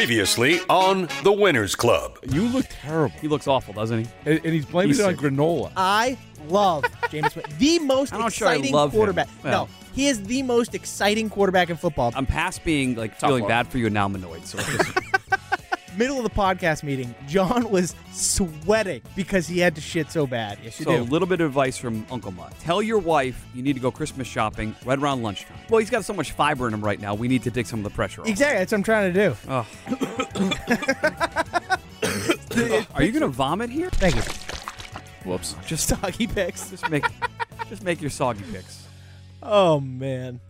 Previously on The Winners Club. You look terrible. He looks awful, doesn't he? And, and he's blaming He's it on sick. granola. I love Jameis Winston. The most I'm not sure I exciting love him. quarterback. Well. No, he is the most exciting quarterback in football. I'm past being like feeling one. bad for you and now I'm annoyed. So it's just, Middle of the podcast meeting, John was sweating because he had to shit so bad. Yes, you so a little bit of advice from Uncle Mut. Tell your wife you need to go Christmas shopping right around lunchtime. Well, he's got so much fiber in him right now. We need to take some of the pressure off. Exactly. That's what I'm trying to do. Oh. Are you gonna vomit here? Thank you. Whoops. Just soggy picks. just make just make your soggy picks. Oh man.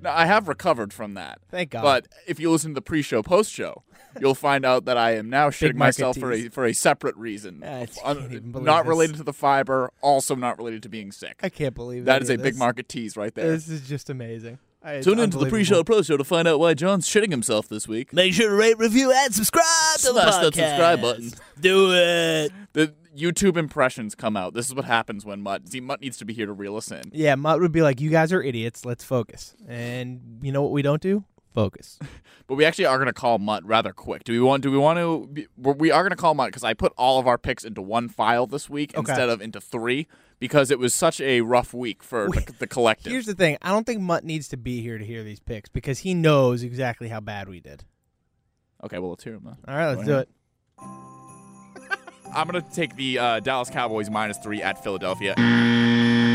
No, I have recovered from that. Thank God. But if you listen to the pre-show, post-show, you'll find out that I am now shitting market myself for a for a separate reason. Ah, I Un- can't even believe not this. related to the fiber, also not related to being sick. I can't believe that is a of big market tease right there. This is just amazing. I- it's Tune into the pre-show, pro-show to find out why John's shitting himself this week. Make sure to rate, review, and subscribe to the Smash podcast. that subscribe button. Do it. The YouTube impressions come out. This is what happens when Mut. See, Mut needs to be here to reel us in. Yeah, Mut would be like, "You guys are idiots. Let's focus." And you know what we don't do? Focus. But we actually are going to call Mut rather quick. Do we want? Do we want to? Be, we're- going to call Mut because I put all of our picks into one file this week Okay. instead of into three because it was such a rough week for the, the collective. Here's the thing: I don't think Mut needs to be here to hear these picks because he knows exactly how bad we did. okay, well let's hear him. Then. All right, let's Go do ahead. it. I'm going to take the uh, Dallas Cowboys minus three at Philadelphia.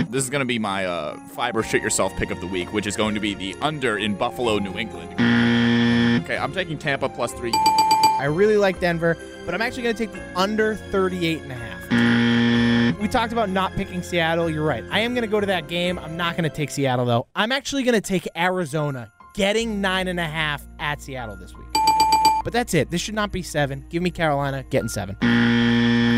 Mm-hmm. This is going to be my uh, fiber shit yourself pick of the week, which is going to be the under in Buffalo, New England. Mm. Okay, I'm taking Tampa plus three. I really like Denver, but I'm actually going to take the under 38 and a half. Mm. We talked about not picking Seattle. You're right. I am going to go to that game. I'm not going to take Seattle though. I'm actually going to take Arizona, getting nine and a half at Seattle this week. But that's it. This should not be seven. Give me Carolina getting seven. Mm.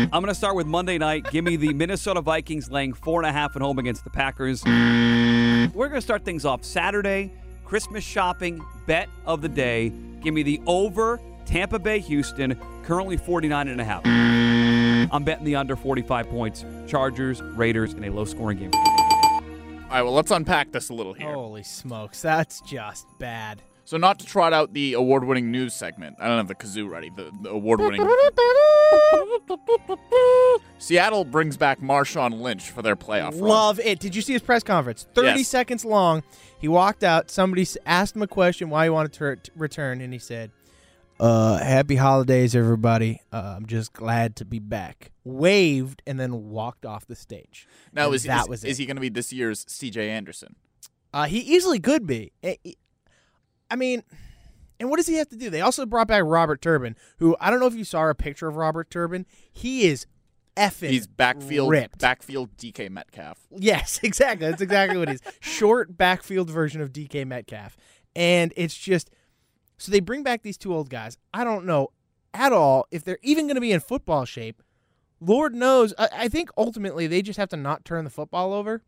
Mm. I'm going to start with Monday night. Give me the Minnesota Vikings laying four and a half at home against the Packers. Mm. We're going to start things off Saturday. Christmas shopping bet of the day. Give me the over Tampa Bay Houston, currently 49 and a half. Mm. I'm betting the under 45 points. Chargers, Raiders in a low scoring game. All right, well let's unpack this a little here. Holy smokes, that's just bad. So not to trot out the award-winning news segment. I don't have the kazoo ready. The, the award-winning. Seattle brings back Marshawn Lynch for their playoff run. Love it. Did you see his press conference? 30 Yes. seconds long. He walked out. Somebody asked him a question why he wanted to ret- return, and he said, uh, Happy holidays, everybody. Uh, I'm just glad to be back. Waved and then walked off the stage. Now And is that is, was is it. he going to be this year's C.J. Anderson? Uh, he easily could be. I- mean, and what does he have to do? They also brought back Robert Turbin, who I don't know if you saw a picture of Robert Turbin. He is effing He's backfield ripped. backfield DK Metcalf. Yes, exactly. That's exactly what it is. Short backfield version of DK Metcalf. And it's just so they bring back these two old guys. I don't know at all if they're even going to be in football shape. Lord knows. I, I think ultimately they just have to not turn the football over.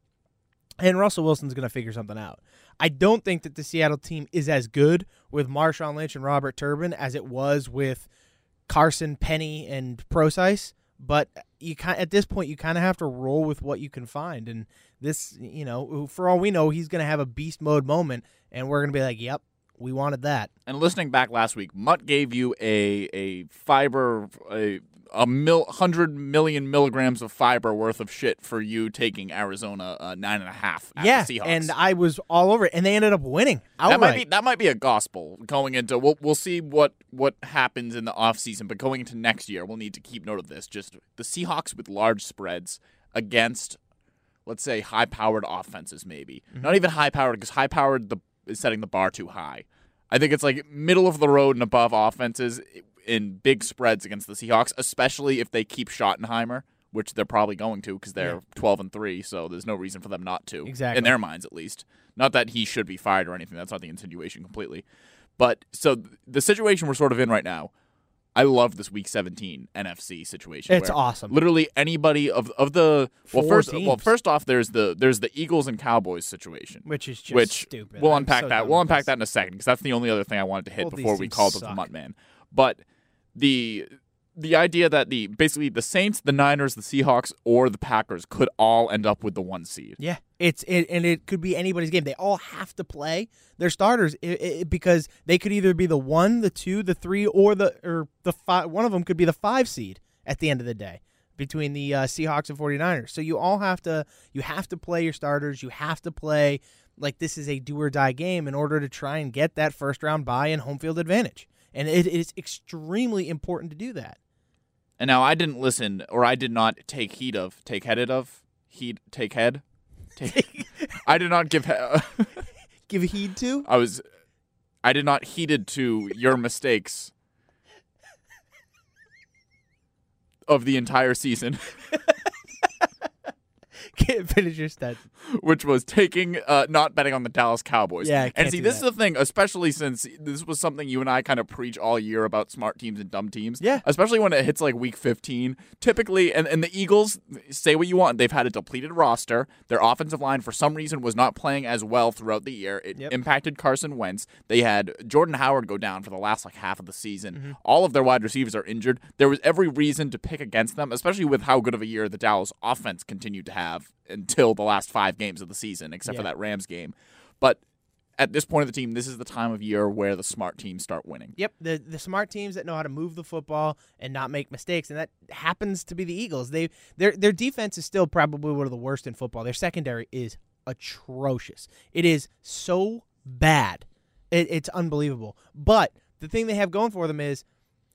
And Russell Wilson's going to figure something out. I don't think that the Seattle team is as good with Marshawn Lynch and Robert Turbin as it was with Carson Penny and Prosise. But you kind at this point you kind of have to roll with what you can find, and this you know for all we know he's going to have a beast mode moment, and we're going to be like, yep, we wanted that. And listening back last week, Mut gave you a a fiber a a mil, hundred million milligrams of fiber worth of shit for you taking Arizona uh, nine and a half. At yeah, the Seahawks. and I was all over it, and they ended up winning that might be that might be a gospel going into we'll we'll see what what happens in the offseason, but going into next year we'll need to keep note of this. Just the Seahawks with large spreads against let's say high powered offenses maybe. Mm-hmm. Not even high powered because high powered the is setting the bar too high. I think it's like middle of the road and above offenses in big spreads against the Seahawks, especially if they keep Schottenheimer, which they're probably going to because they're Yeah. 12 and 3, so there's no reason for them not to. Exactly. In their minds at least. Not that he should be fired or anything. That's not the insinuation completely. But so th- the situation we're sort of in right now, I love this Week 17 NFC situation. It's awesome. Literally anybody of of the well Four first well first off there's the there's the Eagles and Cowboys situation. which is just which stupid. we'll I'm unpack so that. We'll unpack this. that in a second because that's the only other thing I wanted to hit before we called it the. Mut Man. But the the idea that the basically the Saints, the Niners, the Seahawks, or the Packers could all end up with the one seed. Yeah, it's it, and it could be anybody's game. They all have to play their starters i i because they could either be the one, the two, the three, or the or the five. One of them could be the five seed at the end of the day between the uh, Seahawks and 49ers. So you all have to you have to play your starters. You have to play like this is a do or die game in order to try and get that first round bye and home field advantage. And it is extremely important to do that. And now I didn't listen, or I did not take heed of, take headed of, heed, take head. Take, I did not give. He- Give heed to. I was, I did not heeded to your mistakes of the entire season, Can't finish your stats. which was taking, uh, not betting on the Dallas Cowboys. Yeah, and see, this that. is the thing, especially since this was something you and I kind of preach all year about smart teams and dumb teams. Yeah. especially when it hits like week 15. Typically, and, and the Eagles, say what you want, they've had a depleted roster. Their offensive line, for some reason, was not playing as well throughout the year. It Yep. impacted Carson Wentz. They had Jordan Howard go down for the last like half of the season. Mm-hmm. All of their wide receivers are injured. There was every reason to pick against them, especially with how good of a year the Dallas offense continued to have until the last five games of the season, except for that Rams game. But at this point of the team, this is the time of year where the smart teams start winning. Yep, the the smart teams that know how to move the football and not make mistakes, and that happens to be the Eagles. They their their defense is still probably one of the worst in football. Their secondary is atrocious. It is so bad, it, it's unbelievable. But the thing they have going for them is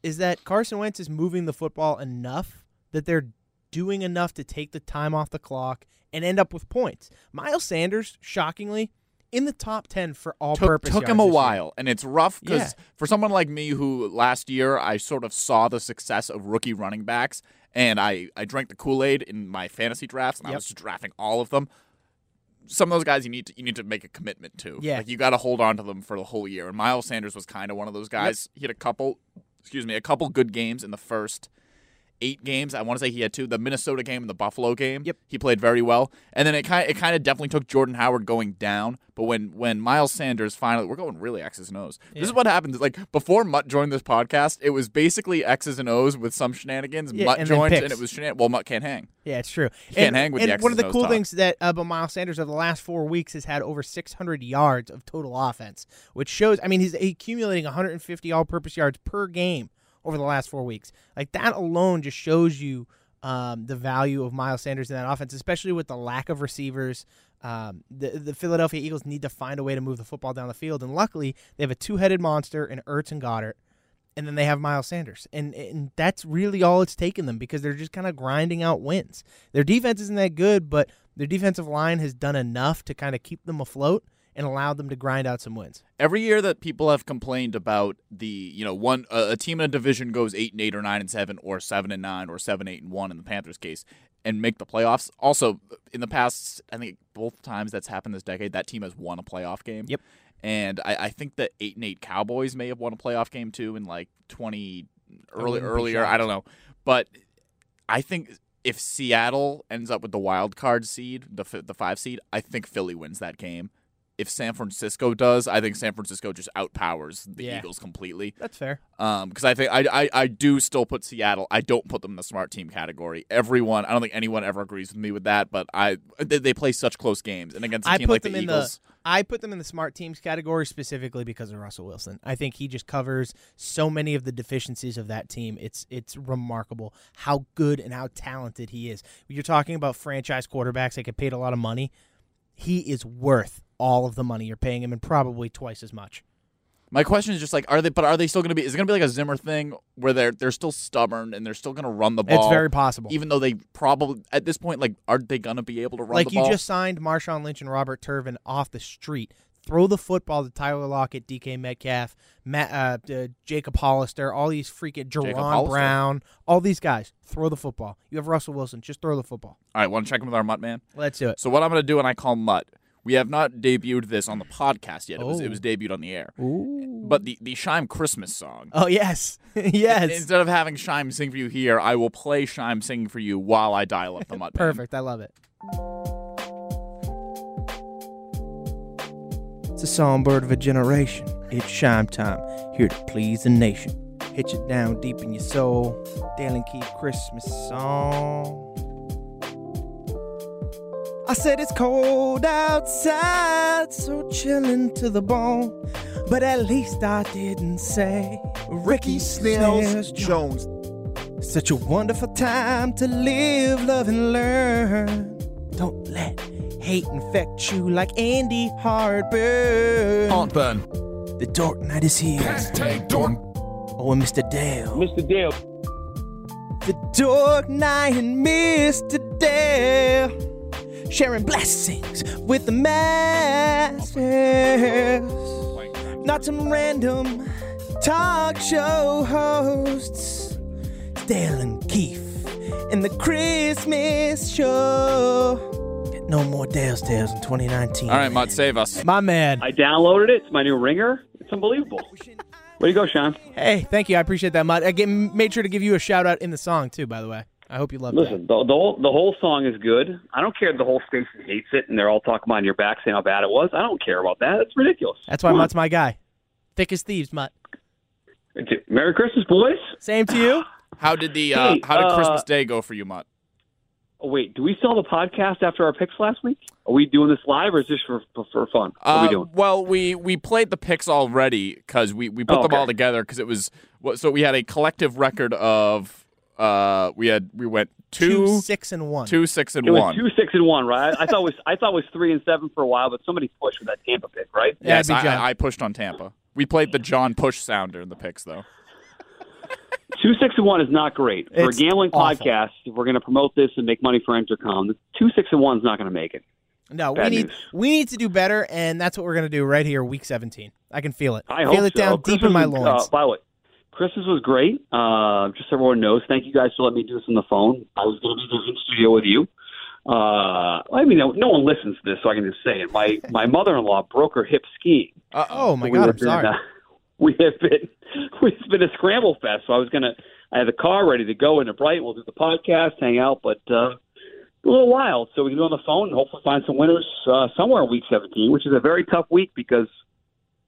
is that Carson Wentz is moving the football enough that they're doing enough to take the time off the clock and end up with points. Miles Sanders, shockingly, in the top ten for all took, purpose. took him a this year. while, and it's rough because Yeah. for someone like me who last year I sort of saw the success of rookie running backs, and I, I drank the Kool Aid in my fantasy drafts, and I was just drafting all of them. Some of those guys you need to you need to make a commitment to. Yeah. like you got to hold on to them for the whole year. And Miles Sanders was kind of one of those guys. He had a couple, excuse me, a couple good games in the first eight games. I want to say he had two: the Minnesota game and the Buffalo game. Yep. he played very well. And then it kind it kind of definitely took Jordan Howard going down. But when when Miles Sanders finally, we're going really X's and O's. This is what happens. Like before Mut joined this podcast, it was basically X's and O's with some shenanigans. Yeah, Mut and joined, and it was shenan. Well, Mut can't hang. Yeah, it's true. can't and, hang with and the X's one of the cool talk. things that uh, about Miles Sanders over the last four weeks has had over 600 yards of total offense, which shows. I mean, he's accumulating 150 all-purpose yards per game over the last four weeks. Like that alone just shows you um, the value of Miles Sanders in that offense, especially with the lack of receivers. Um, the the Philadelphia Eagles need to find a way to move the football down the field, and luckily they have a two-headed monster in Ertz and Goedert and then they have Miles Sanders, and and that's really all it's taken them because they're just kind of grinding out wins. Their defense isn't that good, but their defensive line has done enough to kind of keep them afloat and allowed them to grind out some wins. Every year that people have complained about the, you know, one uh, a team in a division goes eight and eight or nine and seven or seven and nine or seven eight and one in the Panthers case and make the playoffs. Also, in the past, I think both times that's happened this decade, that team has won a playoff game. Yep. And I, I think the eight and eight Cowboys may have won a playoff game too in like twenty early wouldn't earlier. I don't know, but I think if Seattle ends up with the wild card seed, the the five seed, I think Philly wins that game. If San Francisco does, I think San Francisco just outpowers the Yeah. Eagles completely. That's fair. Um, because I think I, I I do still put Seattle. I don't put them in the smart team category. Everyone, I don't think anyone ever agrees with me with that. But I they, they play such close games, and against a I team put like them the in Eagles, the I put them in the smart teams category specifically because of Russell Wilson. I think he just covers so many of the deficiencies of that team. It's it's remarkable how good and how talented he is. You're talking about franchise quarterbacks that get paid a lot of money. He is worth all of the money you're paying him and probably twice as much. My question is just like, are they? But are they still going to be? Is it going to be like a Zimmer thing where they're they're still stubborn and they're still going to run the ball? It's very possible. Even though they probably at this point, like, aren't they going to be able to run like you ball? just signed Marshawn Lynch and Robert Turbin off the street. Throw the football to Tyler Lockett, DK Metcalf, Matt, uh, uh, Jacob Hollister, all these freaking Jaron Brown, all these guys. Throw the football. You have Russell Wilson. Just throw the football. All right, want to check in with our Mut man? Let's do it. So what I'm going to do, and I call Mut. We have not debuted this on the podcast yet. It was Oh. it was debuted on the air. Ooh. but the the Scheim Christmas song. Oh yes, yes. Instead of having Scheim sing for you here, I will play Scheim singing for you while I dial up the Mut. Man. Perfect. I love it. It's a songbird of a generation. It's shime time, here to please the nation. Hit you down deep in your soul. Dale and Keefe Christmas song. I said it's cold outside, so chillin' to the bone. But at least I didn't say Ricky Snails Jones. Such a wonderful time to live, love, and learn. Don't let hate infect you like Andy Harburn. Heartburn. The Dark Knight is here. Hashtag Dark. Oh, and Mr. Dale. Mr. Dale. The Dark Knight and Mr. Dale. Sharing blessings with the masters. Not some random talk show hosts. Dale and Keefe in the Christmas show. Get no more Dale's Tales in 2019. All right, Mut, save us. My man. I downloaded it. It's my new ringer. It's unbelievable. Way to go, Sean. Hey, thank you. I appreciate that, Mut. I get, made sure to give you a shout out in the song, too, by the way. I hope you love that. Listen, the, the whole the whole song is good. I don't care if the whole station hates it and they're all talking behind your back saying how bad it was. I don't care about that. It's ridiculous. That's why Come on. Mut's my guy. Thick as thieves, Mut. Merry Christmas, boys. Same to you. How did the uh, Hey, how did uh, Christmas Day go for you, Mut? Oh, wait, do we still have a podcast after our picks last week? Are we doing this live or is this for for, for fun? What are we Uh, doing? well, we we played the picks already because we, we put Oh, them all together because it was what- so we had a collective record of uh we had we went two Two, six, and one. two six and It was one. two six and one, right? I thought it was I thought it was three and seven for a while, but somebody pushed with that Tampa pick, right? Yeah, yes, I, I pushed on Tampa. We played the John push sounder in the picks though. Two six and one is not great for It's a gambling awful. podcast. If we're going to promote this and make money for Entercom, the two six and one is not going to make it. No, we need news. we need to do better, and that's what we're gonna do right here, week 17. I can feel it. I feel it down so. deep in my loins. Uh, by the way, Christmas was great. Uh, just so everyone knows, thank you guys for letting me do this on the phone. I was going to do there in studio with you. Uh, I mean, no no one listens to this, so I can just say it. My my mother in law broke her hip skiing. Uh oh my god, I'm sorry. uh, we have been we've been a scramble fest. So I was gonna I had the car ready to go into Brighton. We'll do the podcast, hang out, but uh, a little wild. So we can do on the phone and hopefully find some winners uh, somewhere in Week 17, which is a very tough week because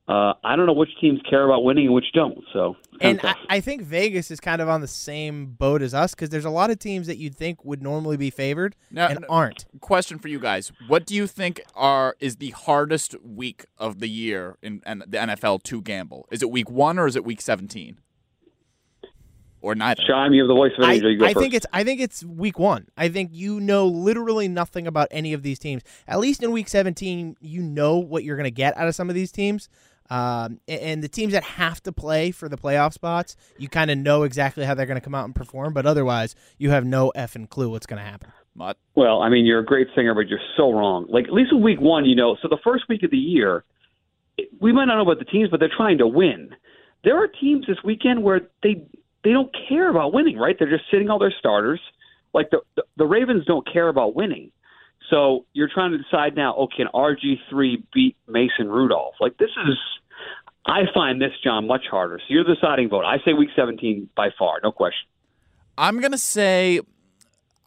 uh, I don't know which teams care about winning and which don't. So And I. I think Vegas is kind of on the same boat as us because there's a lot of teams that you'd think would normally be favored Now- and aren't. question for you guys. What do you think are is the hardest week of the year in, in the NFL to gamble? Is it week 1 or is it week 17? Or neither? Scheim, you have the voice of I, it. You go I first. think it's I think it's week one. I think you know literally nothing about any of these teams. At least in week 17, you know what you're going to get out of some of these teams. Um, and the teams that have to play for the playoff spots, you kind of know exactly how they're going to come out and perform. But otherwise, you have no effing clue what's going to happen. Mut. Well, I mean, you're a great singer, but you're so wrong. Like at least in week one, you know. So the first week of the year, we might not know about the teams, but they're trying to win. There are teams this weekend where they they don't care about winning, right? They're just sitting all their starters. Like the the, the Ravens don't care about winning. So you're trying to decide now. Oh, can RG three beat Mason Rudolph? Like this is. I find this, John, much harder. So you're the deciding vote. I say week 17 by far, no question. I'm gonna say,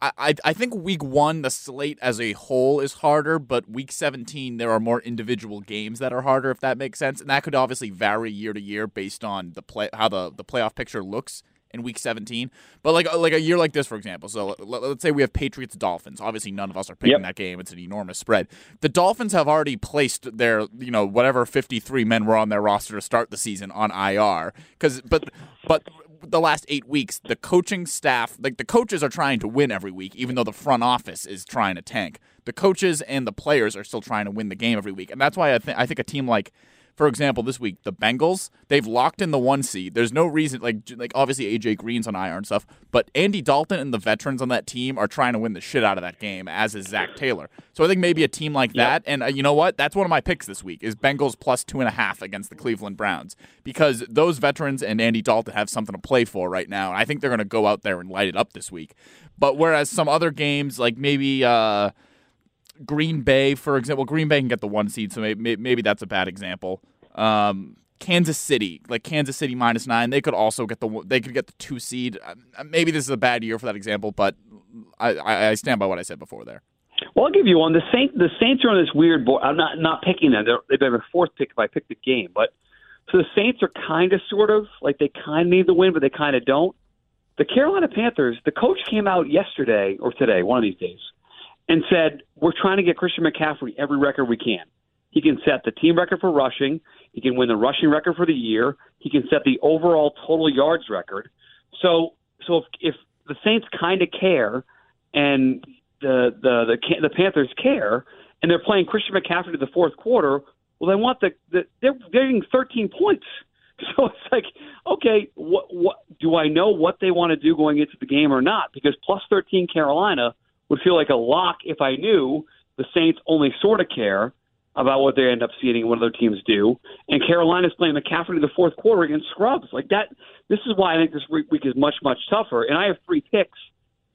I, I I think week one the slate as a whole is harder, but week 17 there are more individual games that are harder, if that makes sense, and that could obviously vary year to year based on the play how the the playoff picture looks in week 17. But like like a year like this, for example, so let, us say we have Patriots Dolphins. Obviously, none of us are picking Yep. that game. It's an enormous spread. The Dolphins have already placed their you know whatever 53 men were on their roster to start the season on IR because but but the last eight weeks, the coaching staff, like the coaches are trying to win every week, even though the front office is trying to tank. The coaches and the players are still trying to win the game every week, and that's why I think I think a team like, for example, this week the Bengals, they've locked in the one seed. There's no reason, like like obviously AJ Green's on IR and stuff, but Andy Dalton and the veterans on that team are trying to win the shit out of that game, as is Zac Taylor. So I think maybe a team like that, and uh, you know what? That's one of my picks this week is Bengals plus two and a half against the Cleveland Browns because those veterans and Andy Dalton have something to play for right now, and I think they're going to go out there and light it up this week. But whereas some other games, like maybe uh, Green Bay, for example, Green Bay can get the one seed, so maybe, maybe that's a bad example. Um, Kansas City, like Kansas City minus nine, they could also get the they could get the two seed. Uh, Maybe this is a bad year for that example, but I, I, stand by what I said before there. Well, I'll give you one. The Saints, the Saints are on this weird board. I'm not not picking them. They're, they've been a fourth pick if I picked the game. But so the Saints are kind of, sort of, like they kind of need the win, but they kind of don't. The Carolina Panthers, the coach came out yesterday or today, one of these days, and said we're trying to get Christian McCaffrey every record we can. He can set the team record for rushing. He can win the rushing record for the year. He can set the overall total yards record. So, so if, if the Saints kind of care, and the the the the Panthers care, and they're playing Christian McCaffrey to the fourth quarter, well, they want the, the they're getting 13 points. So it's like, okay, what what do I know what they want to do going into the game or not? Because plus 13 Carolina would feel like a lock if I knew the Saints only sort of care about what they end up seeing and what other teams do. And Carolina's playing McCaffrey in the fourth quarter against scrubs like that. This is why I think this week week is much much tougher. And I have three picks,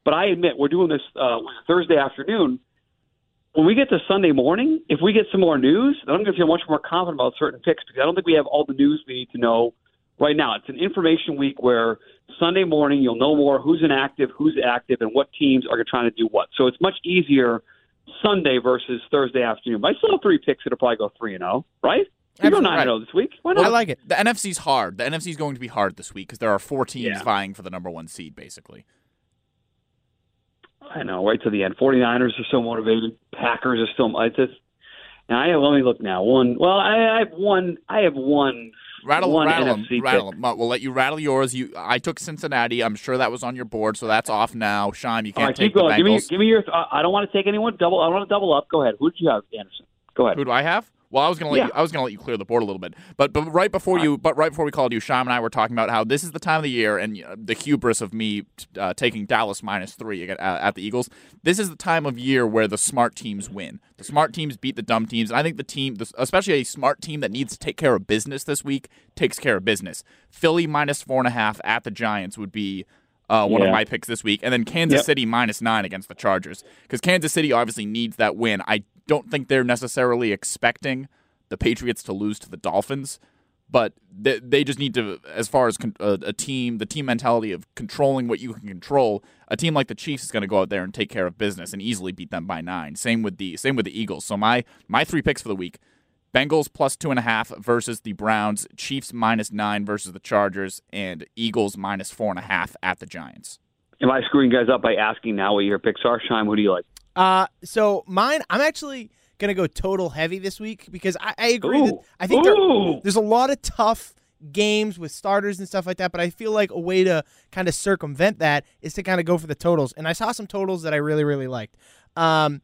but I admit we're doing this uh, Thursday afternoon. When we get to Sunday morning, if we get some more news, then I'm going to feel much more confident about certain picks because I don't think we have all the news we need to know right now. It's an information week where Sunday morning you'll know more who's inactive, who's active, and what teams are trying to do what. So it's much easier Sunday versus Thursday afternoon. But I still have three picks that'll probably go three and zero, right? We go nine and zero this week. Why not? I like it. The NFC's hard. The NFC's going to be hard this week because there are four teams Yeah. vying for the number one seed, basically. I know, right to the end. 49ers are so motivated. Packers are still. It's just. And I have. Let me look now. One. Well, I, I have one. I have one. Rattle, one rattle NFC them, rattle pick. them. We'll let you rattle yours. You, I took Cincinnati. I'm sure that was on your board, so that's off now. Sean, you can't right, take keep going. the Give me. Bengals. Give me your. Uh, I don't want to take anyone. Double. I want to double up. Go ahead. Who did you have, Anderson? Go ahead. Who do I have? Well, I was gonna let Yeah. you. I was gonna let you clear the board a little bit, but but right before you, but right before we called you, Sham and I were talking about how this is the time of the year, and uh, the hubris of me uh, taking Dallas minus three at, at the Eagles. This is the time of year where the smart teams win. The smart teams beat the dumb teams, and I think the team, especially a smart team that needs to take care of business this week, takes care of business. Philly minus four and a half at the Giants would be. Uh, one of my picks this week, and then Kansas Yep. City minus nine against the Chargers because Kansas City obviously needs that win. I don't think they're necessarily expecting the Patriots to lose to the Dolphins, but they, they just need to, as far as con- a, a team, the team mentality of controlling what you can control. A team like the Chiefs is going to go out there and take care of business and easily beat them by nine. Same with the same with the Eagles. So my my three picks for the week: Bengals plus two and a half versus the Browns, Chiefs minus nine versus the Chargers, and Eagles minus four and a half at the Giants. Am I screwing guys up by asking now what your picks are? Scheim, who do you like? Uh, so mine, I'm actually gonna go total heavy this week because I, I agree. That I think there, there's a lot of tough games with starters and stuff like that, but I feel like a way to kind of circumvent that is to kind of go for the totals. And I saw some totals that I really, really liked. Um,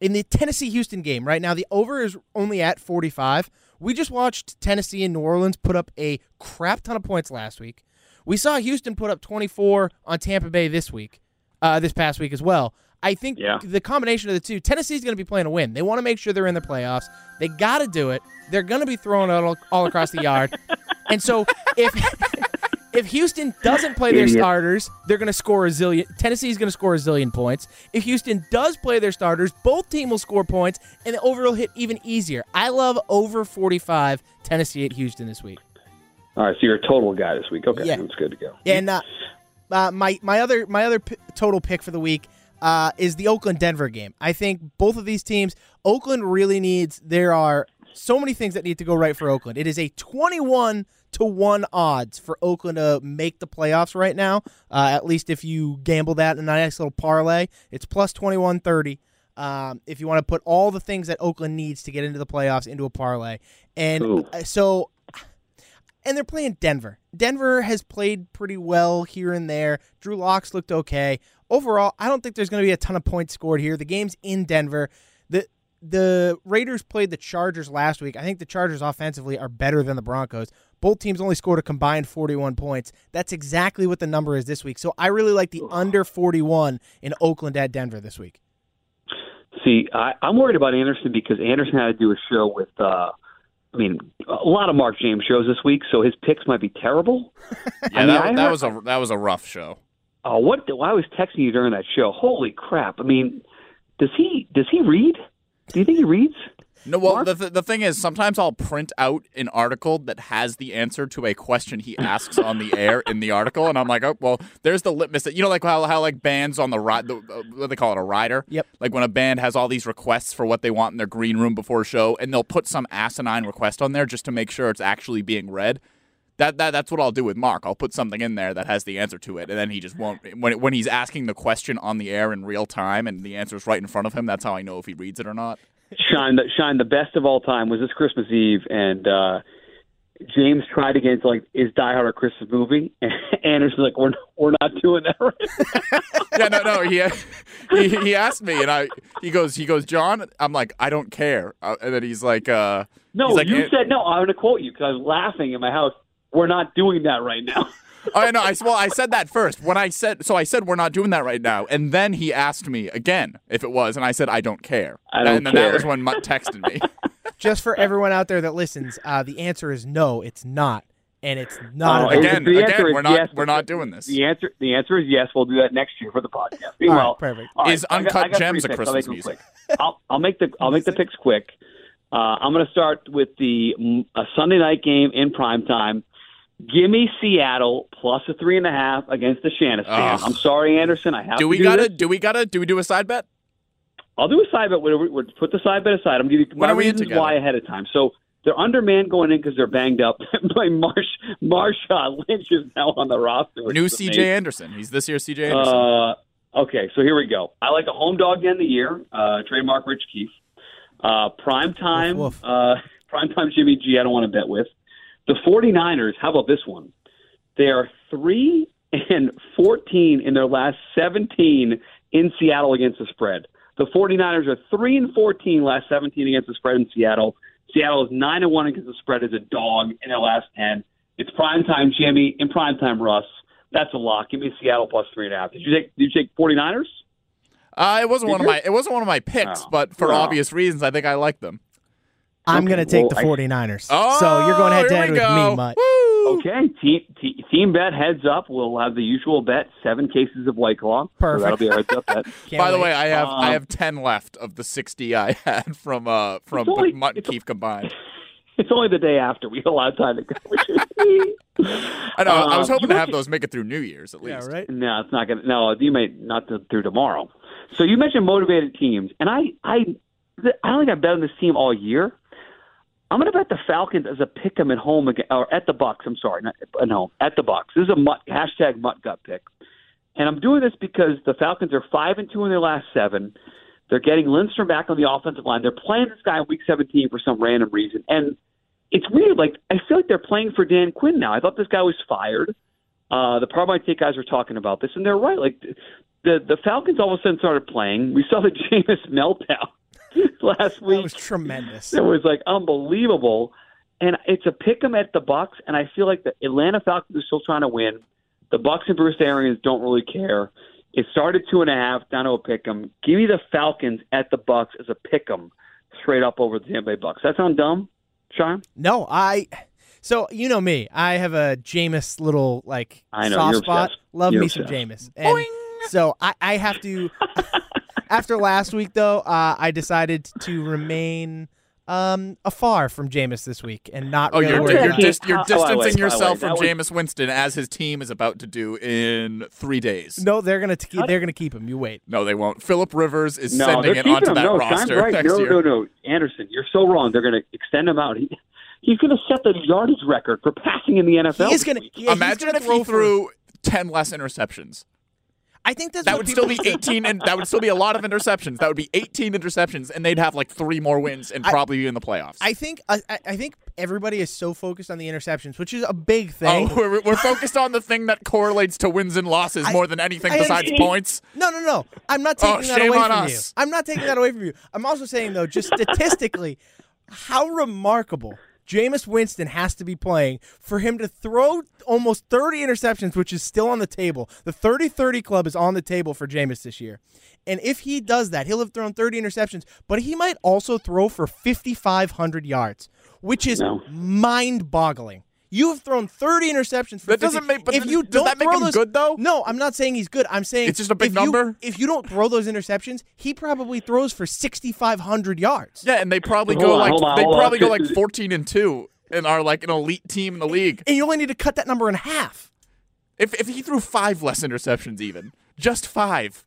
in the Tennessee Houston game right now, the over is only at 45. We just watched Tennessee and New Orleans put up a crap ton of points last week. We saw Houston put up 24 on Tampa Bay this week, uh, this past week as well. I think Yeah. the combination of the two, Tennessee's going to be playing a win. They want to make sure they're in the playoffs. They got to do it. They're going to be throwing it all, all across the yard. And so if if Houston doesn't play their starters, they're going to score a zillion. Tennessee's going to score a zillion points. If Houston does play their starters, both teams will score points, and the over will hit even easier. I love over 45 Tennessee at Houston this week. All right, so you're a total guy this week. Okay, Yeah. that's good to go. And uh, uh, my my other my other p- total pick for the week uh, is the Oakland Denver game. I think both of these teams, Oakland really needs. There are so many things that need to go right for Oakland. It is a twenty-one to one odds for Oakland to make the playoffs right now. Uh, at least if you gamble that in a nice little parlay, it's plus twenty-one thirty. Um, if you want to put all the things that Oakland needs to get into the playoffs into a parlay, and Ooh. uh, so and they're playing Denver. Denver has played pretty well here and there. Drew Lock's looked okay. Overall, I don't think there's going to be a ton of points scored here. The game's in Denver. The the Raiders played the Chargers last week. I think the Chargers offensively are better than the Broncos. Both teams only scored a combined 41 points. That's exactly what the number is this week. So I really like the under 41 in Oakland at Denver this week. See, I, I'm worried about Anderson because Anderson had to do a show with, uh, I mean, a lot of Mark James shows this week, so his picks might be terrible. Yeah, I mean, that, I that heard- was a that was a rough show. Oh, what? the- I was texting you during that show. Holy crap! I mean, does he does he read? Do you think he reads? No, well, Mark? the, th- the thing is, sometimes I'll print out an article that has the answer to a question he asks on the air in the article, and I'm like, oh, well, there's the litmus. That, You know, like how, how like bands on the ride, the, uh, what do they call it, a rider? Yep. Like when a band has all these requests for what they want in their green room before a show, and they'll put some asinine request on there just to make sure it's actually being read. That, that that's what I'll do with Mark. I'll put something in there that has the answer to it, and then he just won't. When when he's asking the question on the air in real time, and the answer is right in front of him, that's how I know if he reads it or not. Shine the Shine the best of all time was this Christmas Eve, and uh, James tried again to get into like is Die Hard a Christmas movie, and Anderson's like we're we're not doing that right. yeah, no, no. He, he he asked me, and I he goes he goes John. I'm like I don't care, uh, and then he's like uh No, he's like, you "Eh." said no. I'm going to quote you because I was laughing in my house. We're not doing that right now. oh no I well I said that first when I said so I said we're not doing that right now, and then he asked me again if it was, and I said I don't care, I don't and then that was when Mut texted me. Just for everyone out there that listens, uh, the answer is no, it's not, and it's not. Oh, again, the answer again, is we're not yes. we're not doing this. The answer the answer is yes. We'll do that next year for the podcast. All right, well, perfect. all right, Is I got- Uncut I got Gems a picks. I'll Christmas make music? quick. I'll, I'll make the I'll make the picks quick. Uh, I'm going to start with the mm, a Sunday night game in prime time. Give me Seattle plus a three and a half against the Shannon Ugh. I'm sorry, Anderson. I have Do to we do gotta this. do we gotta do we do a side bet? I'll do a side bet. We'll, we'll put the side bet aside. I'm going to you my are we in reasons why ahead of time. So they're undermanned going in because they're banged up. by Marsh Marshawn Lynch is now on the roster. New CJ. Anderson. He's this year's CJ Anderson. Uh, okay, so here we go. I like a home dog to end the year. Uh, trademark Rich Keefe. Uh, prime time. Woof, woof. Uh, prime time Jimmy G. I don't want to bet with the 49ers. How about this one? They are three and 14 in their last 17 in Seattle against the spread. The 49ers are three and 14 last 17 against the spread in Seattle. Seattle is nine and one against the spread as a dog in their last 10. It's prime time Jimmy and prime time Russ. That's a lock. Give me Seattle plus three and a half. Did you take? Did you take 49ers? Uh, it wasn't Did one of my it wasn't one of my picks, Oh. but for obvious reasons, I think I like them. I'm Okay, going to take well, the 49ers. Oh, so you're going head to head with go. me, Mut. Woo! Okay, team, te- team bet heads up. We'll have the usual bet: seven cases of White Claw. So Perfect. that'll be a heads up bet. Can't By the way, I have I Um, have ten left of the sixty I had from uh from only- Mutt and it's- Keefe combined. It's only the day after. We have a lot of time to go. I know. I was Um, hoping to have those make it through New Year's at least. yeah, right? No, it's not gonna. No, you may not to, through tomorrow. So you mentioned motivated teams, and I, I, I don't think I've bet on this team all year. I'm going to bet the Falcons as a pick 'em at home again, or at the Bucks. I'm sorry, not at home at the Bucks. This is a mutt, hashtag mutt gut pick, and I'm doing this because the Falcons are five and two in their last seven. They're getting Lindstrom back on the offensive line. They're playing this guy in Week 17 for some random reason, and it's weird. Like I feel like they're playing for Dan Quinn now. I thought this guy was fired. Uh, the Pardon My Take guys were talking about this, and they're right. Like the the Falcons all of a sudden started playing. We saw the Jameis meltdown last That week. was tremendous. It was like unbelievable, and it's a pick 'em at the Bucks. And I feel like the Atlanta Falcons are still trying to win. The Bucks and Bruce Arians don't really care. It started two and a half down to a pick 'em. Give me the Falcons at the Bucks as a pick 'em, straight up over the Tampa Bay Bucks. That sound dumb, Sean? No, I. So you know me, I have a Jameis little like I know, soft spot. obsessed. Love You're me some obsessed. Jameis, and so I, I have to. after last week, though, uh, I decided to remain um, afar from Jameis this week and not. Oh, really you're you're, about- dis- you're How- oh, by the way, distancing by the way, yourself from that was- Jameis Winston as his team is about to do in three days. No, they're gonna keep. They're gonna keep him. You wait. No, they won't. Philip Rivers is No, sending it onto keeping him. that no, roster Sean's right. next no, year. no, no, Anderson, you're so wrong. They're going to extend him out. He, he's going to set the yardage record for passing in the NFL. He is this gonna. yeah, Imagine gonna if throw he for- ten less interceptions. I think that's That would still be 18, and that would still be a lot of interceptions. That would be 18 interceptions, and they'd have like three more wins and probably be in the playoffs. I think. I, I I think everybody is so focused on the interceptions, which is a big oh, thing. oh, we're, we're focused on the thing that correlates to wins and losses I- more than anything I besides points. No, no, no. I'm not Oh, taking that away from us. you. I'm not taking that away from you. I'm also saying though, just statistically, how remarkable Jameis Winston has to be playing for him to throw almost 30 interceptions, which is still on the table. The 30-30 club is on the table for Jameis this year. And if he does that, he'll have thrown 30 interceptions, but he might also throw for 5,500 yards, which is No. mind-boggling. You have thrown 30 interceptions. For That 50. doesn't make- but if th- you does don't that make throw him those, good, though? No, I'm not saying he's good. I'm saying It's just a big if you- number? if you don't throw those interceptions, he probably throws for 6,500 yards. Yeah, and they probably Hold go on, like on, they hold on. probably go like 14 and 2 and are like an elite team in the league. And you only need to cut that number in half. If if he threw 5 less interceptions even, just 5.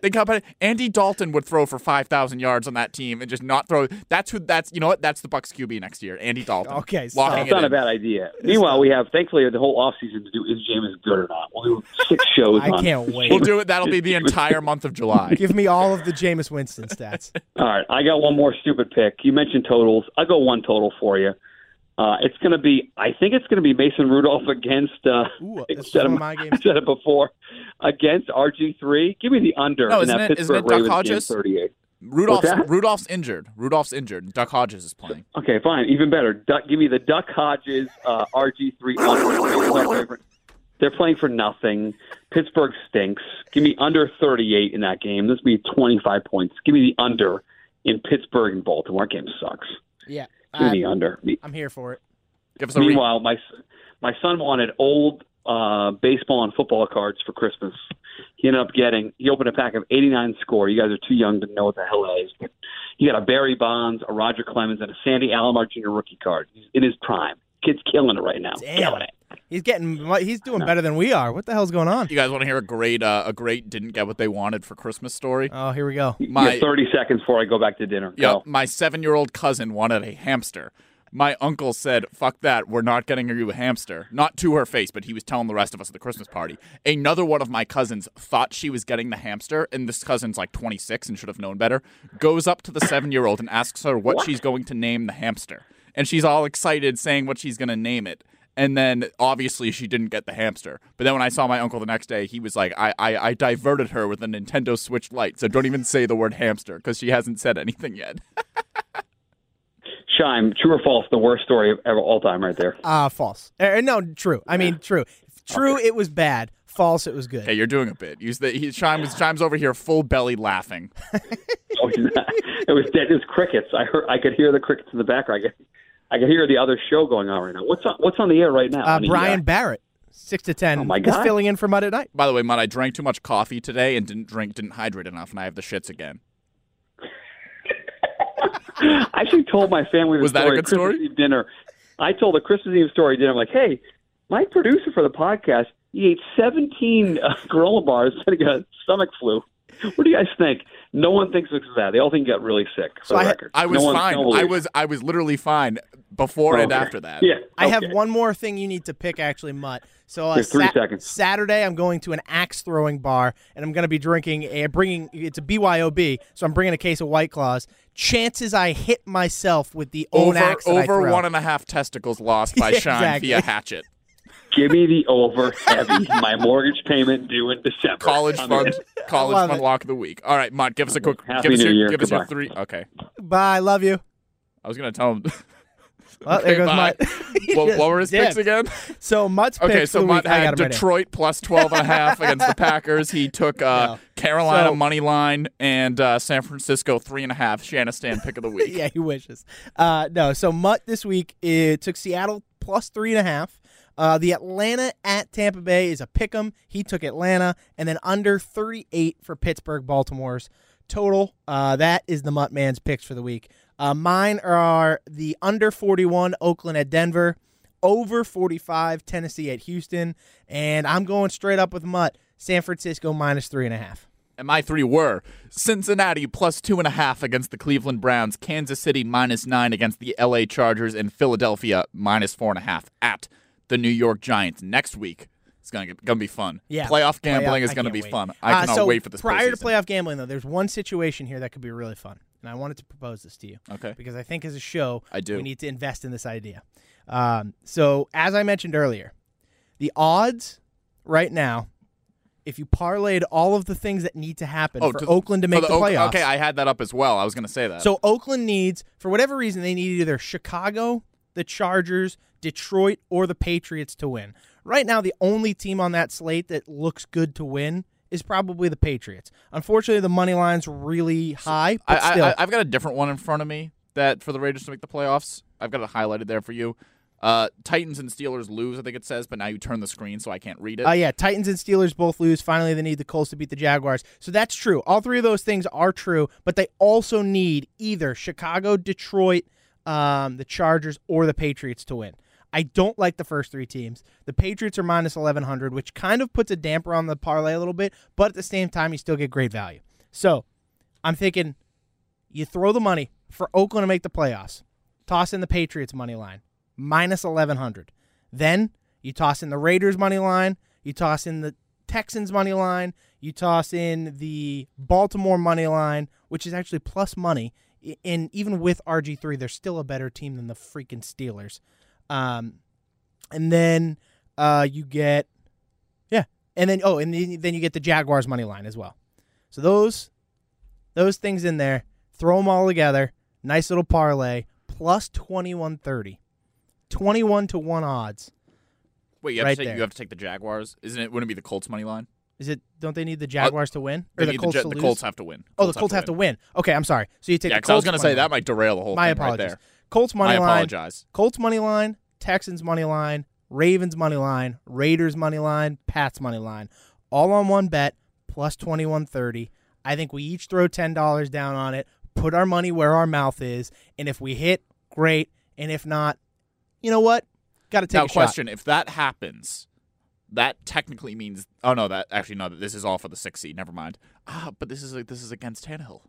Think about it. Andy Dalton would throw for 5,000 yards on that team and just not throw. That's who that's you know what? That's the Bucks QB next year. Andy Dalton. Okay, stop. Locking It's it not a bad idea. Meanwhile, we have thankfully the whole offseason to do is Jameis good or not. We'll do six shows. I on can't wait. We'll do it. That'll be the entire month of July. Give me all of the Jameis Winston stats. All right, I got one more stupid pick. You mentioned totals. I'll go one total for you. Uh, it's going to be, I think it's going to be Mason Rudolph against. Uh, Ooh, I said him- of my games. I said it before. Against RG three. Give me the under No, isn't that it- isn't it Duck Hodges? thirty-eight. Rudolph's Rudolph's injured. Rudolph's injured. Duck Hodges is playing. Okay, fine, even better. Duck, give me the Duck Hodges uh, RG three under. They're playing for nothing. Pittsburgh stinks. Give me under thirty-eight in that game. This will be twenty-five points. Give me the under in Pittsburgh and Baltimore. That game sucks. Yeah, Give me I'm, under. I'm here for it. A re- Meanwhile, my my son wanted old uh, baseball and football cards for Christmas. He ended up getting. He opened a pack of 89 score. You guys are too young to know what the hell that is. But you got a Barry Bonds, a Roger Clemens, and a Sandy Alomar Jr. rookie card. He's in his prime. Kid's killing it right now. Damn. Killing it. He's getting. He's doing better than we are. What the hell's going on? You guys want to hear a great uh, a great didn't get what they wanted for Christmas story? Oh, here we go. My you 30 seconds before I go back to dinner. yeah, Go. my 7-year-old cousin wanted a hamster. My uncle said, "Fuck that. We're not getting you a hamster." Not to her face, but he was telling the rest of us at the Christmas party. Another one of my cousins thought she was getting the hamster, and this cousin's like 26 and should have known better. Goes up to the 7-year-old and asks her what, she's going to name the hamster. And she's all excited saying what she's going to name it. And then obviously she didn't get the hamster. But then when I saw my uncle the next day, he was like, I, I, I diverted her with a Nintendo Switch Lite. So don't even say the word hamster because she hasn't said anything yet. Scheim, true or false? The worst story of ever all time, right there. Uh false. Uh, no, true. I mean, true. True, it was bad. False, it was good. Hey, you're doing a bit. Use the he, Scheim was Scheim's over here full belly laughing. Oh, it was dead. It was crickets. I heard. I could hear the crickets in the background. I could, I can hear the other show going on right now. What's on? What's on the air right now? Uh, Brian Barrett, six to ten. Oh, my is God. filling in for Mut at Night. By the way, Mut, I drank too much coffee today and didn't drink, didn't hydrate enough, and I have the shits again. I actually told my family the Was that a story good at Christmas story? Eve dinner. I told the Christmas Eve story dinner. I'm like, hey, my producer for the podcast, he ate 17 uh, granola bars and he got stomach flu. What do you guys think? No one thinks it's that. They all think he got really sick. For So the I- record, I was no one, fine. no I was I was literally fine before and Okay. after that. Yeah, I have one more thing you need to pick, actually, Mut. So uh, Here's three seconds. Saturday, I'm going to an axe throwing bar, and I'm going to be drinking a bringing. It's a BYOB, so I'm bringing a case of White Claws. Chances I hit myself with the own Over axe that I over throw. one and a half testicles lost by Yeah, Shine exactly. via hatchet. Give me the over heavy. my mortgage payment due in December. College I'm fund, in. college fund it. lock of the week. All right, Mut, give us a quick. Happy give us New your, Year. Give us your three. Okay, Bye, love you. I was gonna tell him. Well, there goes bye. Mut. He what, what were his picks again? So Mut's Okay, so for Mut week. I got right. Detroit plus 12 and a half against the Packers. He took uh, No. Carolina So- money line and uh, San Francisco three and a half. Shanistan pick of the week. yeah, he wishes. Uh, no, so Mut this week it took Seattle plus three and a half. Uh, the Atlanta at Tampa Bay is a pick 'em. He took Atlanta, and then under 38 for Pittsburgh, Baltimore's total. Uh, that is the Mut Man's picks for the week. Uh, mine are the under 41 Oakland at Denver, over 45 Tennessee at Houston, and I'm going straight up with Mut. San Francisco minus three and a half. And my three were Cincinnati plus two and a half against the Cleveland Browns, Kansas City minus nine against the LA Chargers, and Philadelphia minus four and a half at the New York Giants. Next week, it's gonna get, gonna be fun. Yeah, playoff gambling playoff- is gonna be wait. fun. I Uh, cannot so wait for this. Prior to playoff gambling, though, there's one situation here that could be really fun, and I wanted to propose this to you. Okay. Because I think as a show, I do. we need to invest in this idea. Um, so as I mentioned earlier, the odds right now, if you parlayed all of the things that need to happen for to- Oakland to make the, Oak- playoffs. Okay, I had that up as well. I was gonna say that. So Oakland needs, for whatever reason, they need either Chicago, the Chargers, Detroit, or the Patriots to win. Right now, the only team on that slate that looks good to win is probably the Patriots. Unfortunately, the money line's really high, but I, still. I, I've got a different one in front of me that for the Raiders to make the playoffs. I've got it highlighted there for you. Uh, Titans and Steelers lose, I think it says, but now you turn the screen so I can't read it. Uh, yeah, Titans and Steelers both lose. Finally, they need the Colts to beat the Jaguars. So that's true. All three of those things are true, but they also need either Chicago, Detroit, um, the Chargers, or the Patriots to win. I don't like the first three teams. The Patriots are minus 1100, which kind of puts a damper on the parlay a little bit, but at the same time, you still get great value. So I'm thinking you throw the money for Oakland to make the playoffs, toss in the Patriots money line, minus 1100. Then you toss in the Raiders money line, you toss in the Texans money line, you toss in the Baltimore money line, which is actually plus money. And even with RG3, they're still a better team than the freaking Steelers. Um, and then uh, you get, yeah, and then oh, and then you get the Jaguars money line as well. So those those things in there, throw them all together, nice little parlay, plus twenty one thirty, twenty one to one odds. Wait, you have, right to take, you have to take the Jaguars. Isn't it? Wouldn't it be the Colts money line? Is it? Don't they need the Jaguars to win or the Colts Ja- to the? Colts have to win. oh, the Colts have to win. Okay, I'm sorry. So you take Yeah, because I was going to say that might derail the whole My thing right apologies. there. Colts money I line. apologize. Colts money line, Texans money line, Ravens money line, Raiders money line, Pats money line, all on one bet plus twenty one thirty. I think we each throw ten dollars down on it, put our money where our mouth is, and if we hit, great, and if not, you know what? Got to take Now, a shot. question: If that happens, that technically means. Oh no, that actually no. That this is all for the six seed. Never mind. Ah, but this is this is against Tannehill.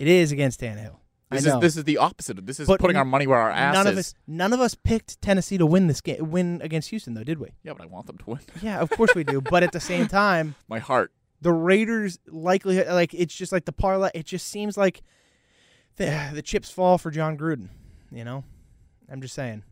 It is against Tannehill. This is this is the opposite. of This is But putting our money where our ass none is. of us, none of us picked Tennessee to win this game, win against Houston, though, did we? Yeah, but I want them to win. Yeah, of course we do. But at the same time, My heart. the Raiders likelihood like it's just like the parlay it just seems like the the chips fall for Jon Gruden, you know? I'm just saying.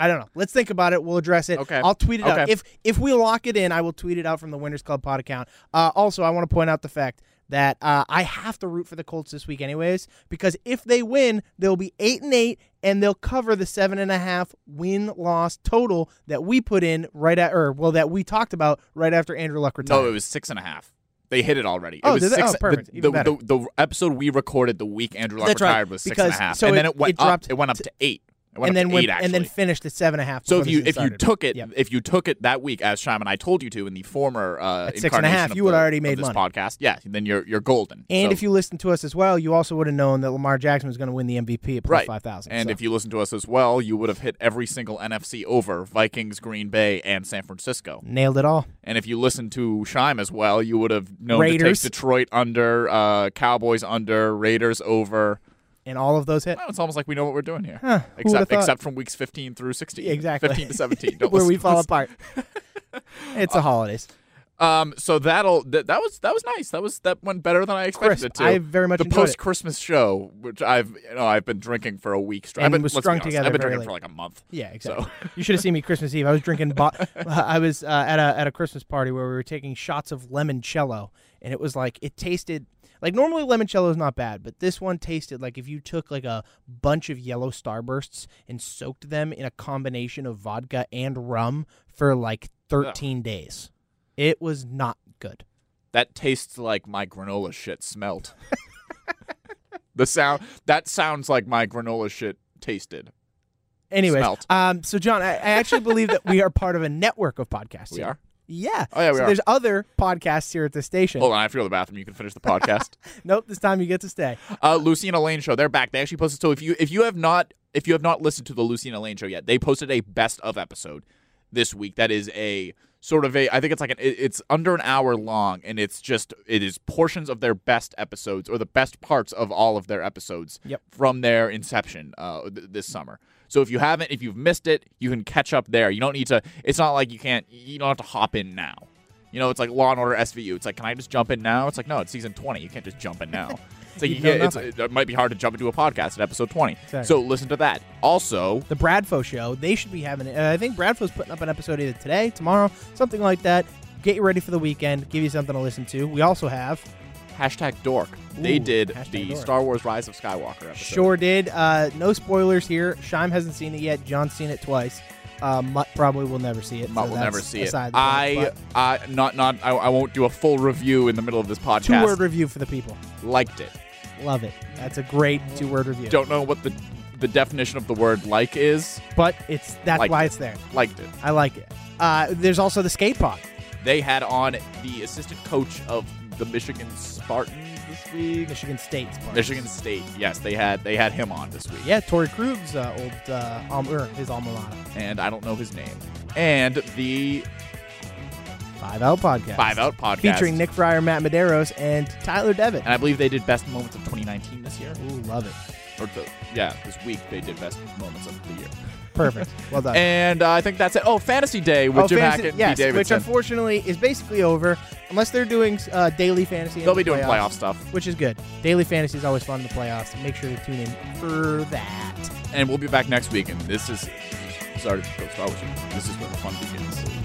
I don't know. Let's think about it. We'll address it. Okay. I'll tweet it out. Okay. If if we lock it in, I will tweet it out from the Winners Club pod account. Uh, also, I want to point out the fact that uh, I have to root for the Colts this week, anyways, because if they win, they'll be eight and eight, and they'll cover the seven and a half win loss total that we put in right at, or well, that we talked about right after Andrew Luck retired. No, it was six and a half. They hit it already. Oh, it was they? Oh, perfect. The, the, the, the episode we recorded the week Andrew Luck That's right, retired was six and a half, so and it- then it went it dropped up. It went up to- to eight. And then went, eight, and then finished at seven and a half. So if you if you took it Yep. if you took it that week as Scheim and I told you to in the former uh, At six and a half, you would the- already made this money. podcast, yeah, then you're you're golden. and So- if you listened to us as well, you also would have known that Lamar Jackson was going to win the MVP at plus right five thousand. and so. if you listened to us as well, you would have hit every single NFC over Vikings, Green Bay, and San Francisco. nailed it all, And if you listened to Scheim as well, you would have known Raiders. to take Detroit under, uh, Cowboys under, Raiders over. And all of those hit, Well, it's almost like we know what we're doing here. Huh, except except from weeks 15 through 16. Exactly. 15 to 17. Don't where we fall apart. it's the holidays. Um, so that'll that, that was that was nice. That was that went better than I expected Crisp. it to. I very much the post Christmas show, which I've you know I've been drinking for a week straight. I've been, was let's be together I've been drinking late. for like a month. Yeah, exactly. So you should have seen me Christmas Eve. I was drinking. Bo- I was uh, at a at a Christmas party where we were taking shots of limoncello, and it was like it tasted like normally limoncello is not bad, but this one tasted like if you took like a bunch of yellow starbursts and soaked them in a combination of vodka and rum for like 13 days. It was not good. that tastes like my granola shit smelt. the sound that sounds like my granola shit tasted. Anyway, um, so John, I, I actually believe that we are part of a network of podcasts. We here. are. Yeah. Oh, yeah, we so are. there's other podcasts here at the station. Hold on, I have to go to the bathroom. You can finish the podcast. Nope, this time you get to stay. uh, Lucy and Elaine show. They're back. They actually posted. So if you if you have not if you have not listened to the Lucy and Elaine show yet, they posted a best of episode this week. That is a sort of a I think it's like an it's under an hour long, and it's just it is portions of their best episodes or the best parts of all of their episodes Yep. from their inception uh, th- this summer. So if you haven't, if you've missed it, you can catch up there. You don't need to. It's not like you can't. You don't have to hop in now. You know, it's like Law and Order SVU. It's like, can I just jump in now? It's like, no, it's season 20. You can't just jump in now. You it's, it might be hard to jump into a podcast at episode 20. Exactly. So listen to that. Also, The Bradfo show, they should be having it. Uh, I think Bradfo's putting up an episode either today, tomorrow, something like that. Get you ready for the weekend, give you something to listen to. We also have hashtag dork. They Ooh, did the dork. Star Wars Rise of Skywalker episode. Sure did. Uh, no spoilers here. Scheim hasn't seen it yet. John's seen it twice. Uh, Mut probably will never see it. Mut so will never see it. the I, I, not, not, I, I won't do a full review in the middle of this podcast. two word review for the people. Liked it. Love it. That's a great two word review. Don't know what the the definition of the word like is but it's that's Liked why it. it's there. liked it. I like it. Uh, there's also the skate pod. They had on the assistant coach of the Michigan Spartans this week. Michigan State's part. Michigan State. Yes, they had they had him on this week. Yeah, Torey Krug's uh, old uh, alma, his alma mater. And I don't know his name. And the Five Out Podcast. Five Out podcast Featuring Nick Fryer, Matt Medeiros, and Tyler Devitt. And I believe they did best moments of 2019 this year. Ooh, love it. Or the, yeah, this week they did best moments of the year. Perfect. Well done. And uh, I think that's it. Oh, Fantasy Day with oh, Jim fantasy- Hackett and yes, which unfortunately is basically over, unless they're doing uh, daily fantasy. They'll the be doing playoffs, playoff stuff. which is good. Daily fantasy is always fun in the playoffs. Make sure to tune in for that. And we'll be back next week. And this is sorry to go Star Wars. This is where the fun begins.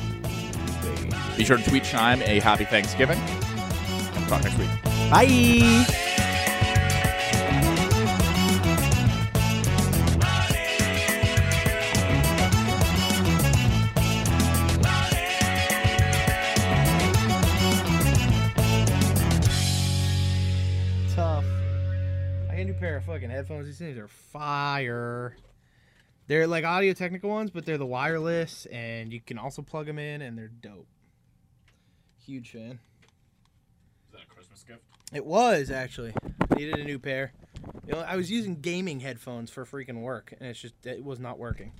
Be sure to tweet Scheim a happy Thanksgiving. And we'll talk next week. Bye. Tough. I got a new pair of fucking headphones. These things are fire. They're like Audio-Technica ones, but they're the wireless, and you can also plug them in, and they're dope. Huge fan. Is that a Christmas gift? It was actually. I needed a new pair. You know, I was using gaming headphones for freaking work, and it's just it was not working.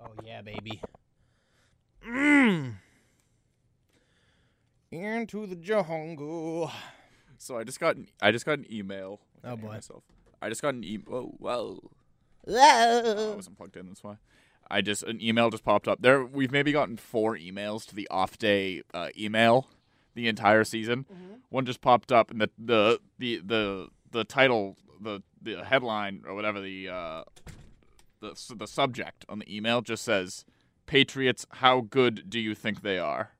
Oh yeah, baby. Mmm. Into the jungle. So I just got an, I just got an email. Oh, I boy. Myself. I just got an email. Whoa, whoa. Oh, I wasn't plugged in. That's why. I just an email just popped up. There, we've maybe gotten four emails to the off day uh, email the entire season. One just popped up, and the the the the the title, the the headline or whatever the uh, the the subject on the email just says, "Patriots, how good do you think they are?"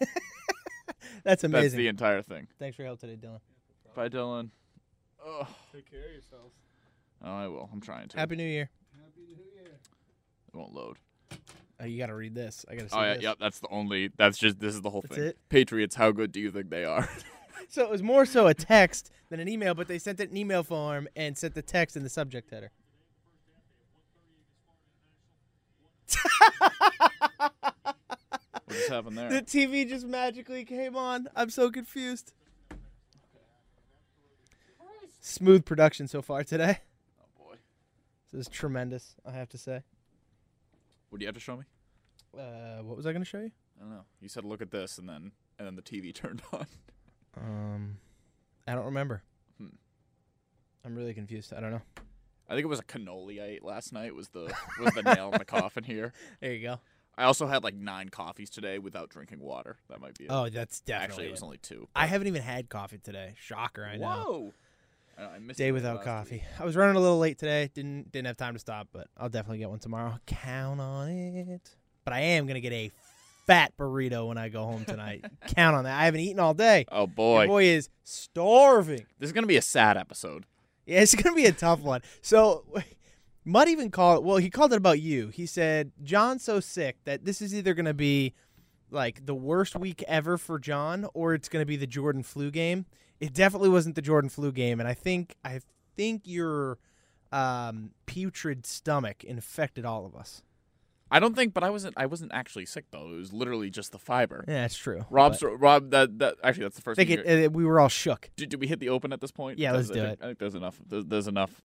That's amazing. That's amazing. the entire thing. Thanks for your help today, Dylan. Bye, Dylan. Ugh. Take care of yourselves. Oh, I will. I'm trying to. Happy New Year. It won't load. Oh, you got to read this. I got to see Oh yeah, this. yep. That's the only. That's just. This is the whole That's thing. it? Patriots, how good do you think they are? So it was more so a text than an email, but they sent it in email form and sent the text in the subject header. what just happened there? The TV just magically came on. I'm so confused. Smooth production so far today. oh boy. This is tremendous, I have to say. What do you have to show me? Uh, what was I going to show you? I don't know. You said look at this, and then and then the TV turned on. Um, I don't remember. Hmm. I'm really confused. I don't know. I think it was a cannoli I ate last night. Was the was the nail in the coffin here? There you go. I also had like nine coffees today without drinking water. That might be it. Oh, that's definitely. actually, it was only two. I haven't even had coffee today. Shocker, I know. Whoa. I, missed Day without coffee. week. I was running a little late today. Didn't didn't have time to stop, but I'll definitely get one tomorrow. Count on it. But I am gonna get a fat burrito when I go home tonight. Count on that. I haven't eaten all day. Oh Your boy. boy is starving. this is gonna be a sad episode. Yeah, it's gonna be a tough one. So Mut even called it. well, he called it about you. He said, John's so sick that this is either gonna be like the worst week ever for John or it's gonna be the Jordan flu game. It definitely wasn't the Jordan flu game, and I think I think your um, putrid stomach infected all of us. I don't think, but I wasn't. I wasn't actually sick though. It was literally just the fiber. Yeah, that's true. Rob's Rob. That that actually that's the first. think thing it, you're- uh, we were all shook. Did, did we hit the open at this point? Yeah, let's I do think- it. I think there's enough. There's, there's enough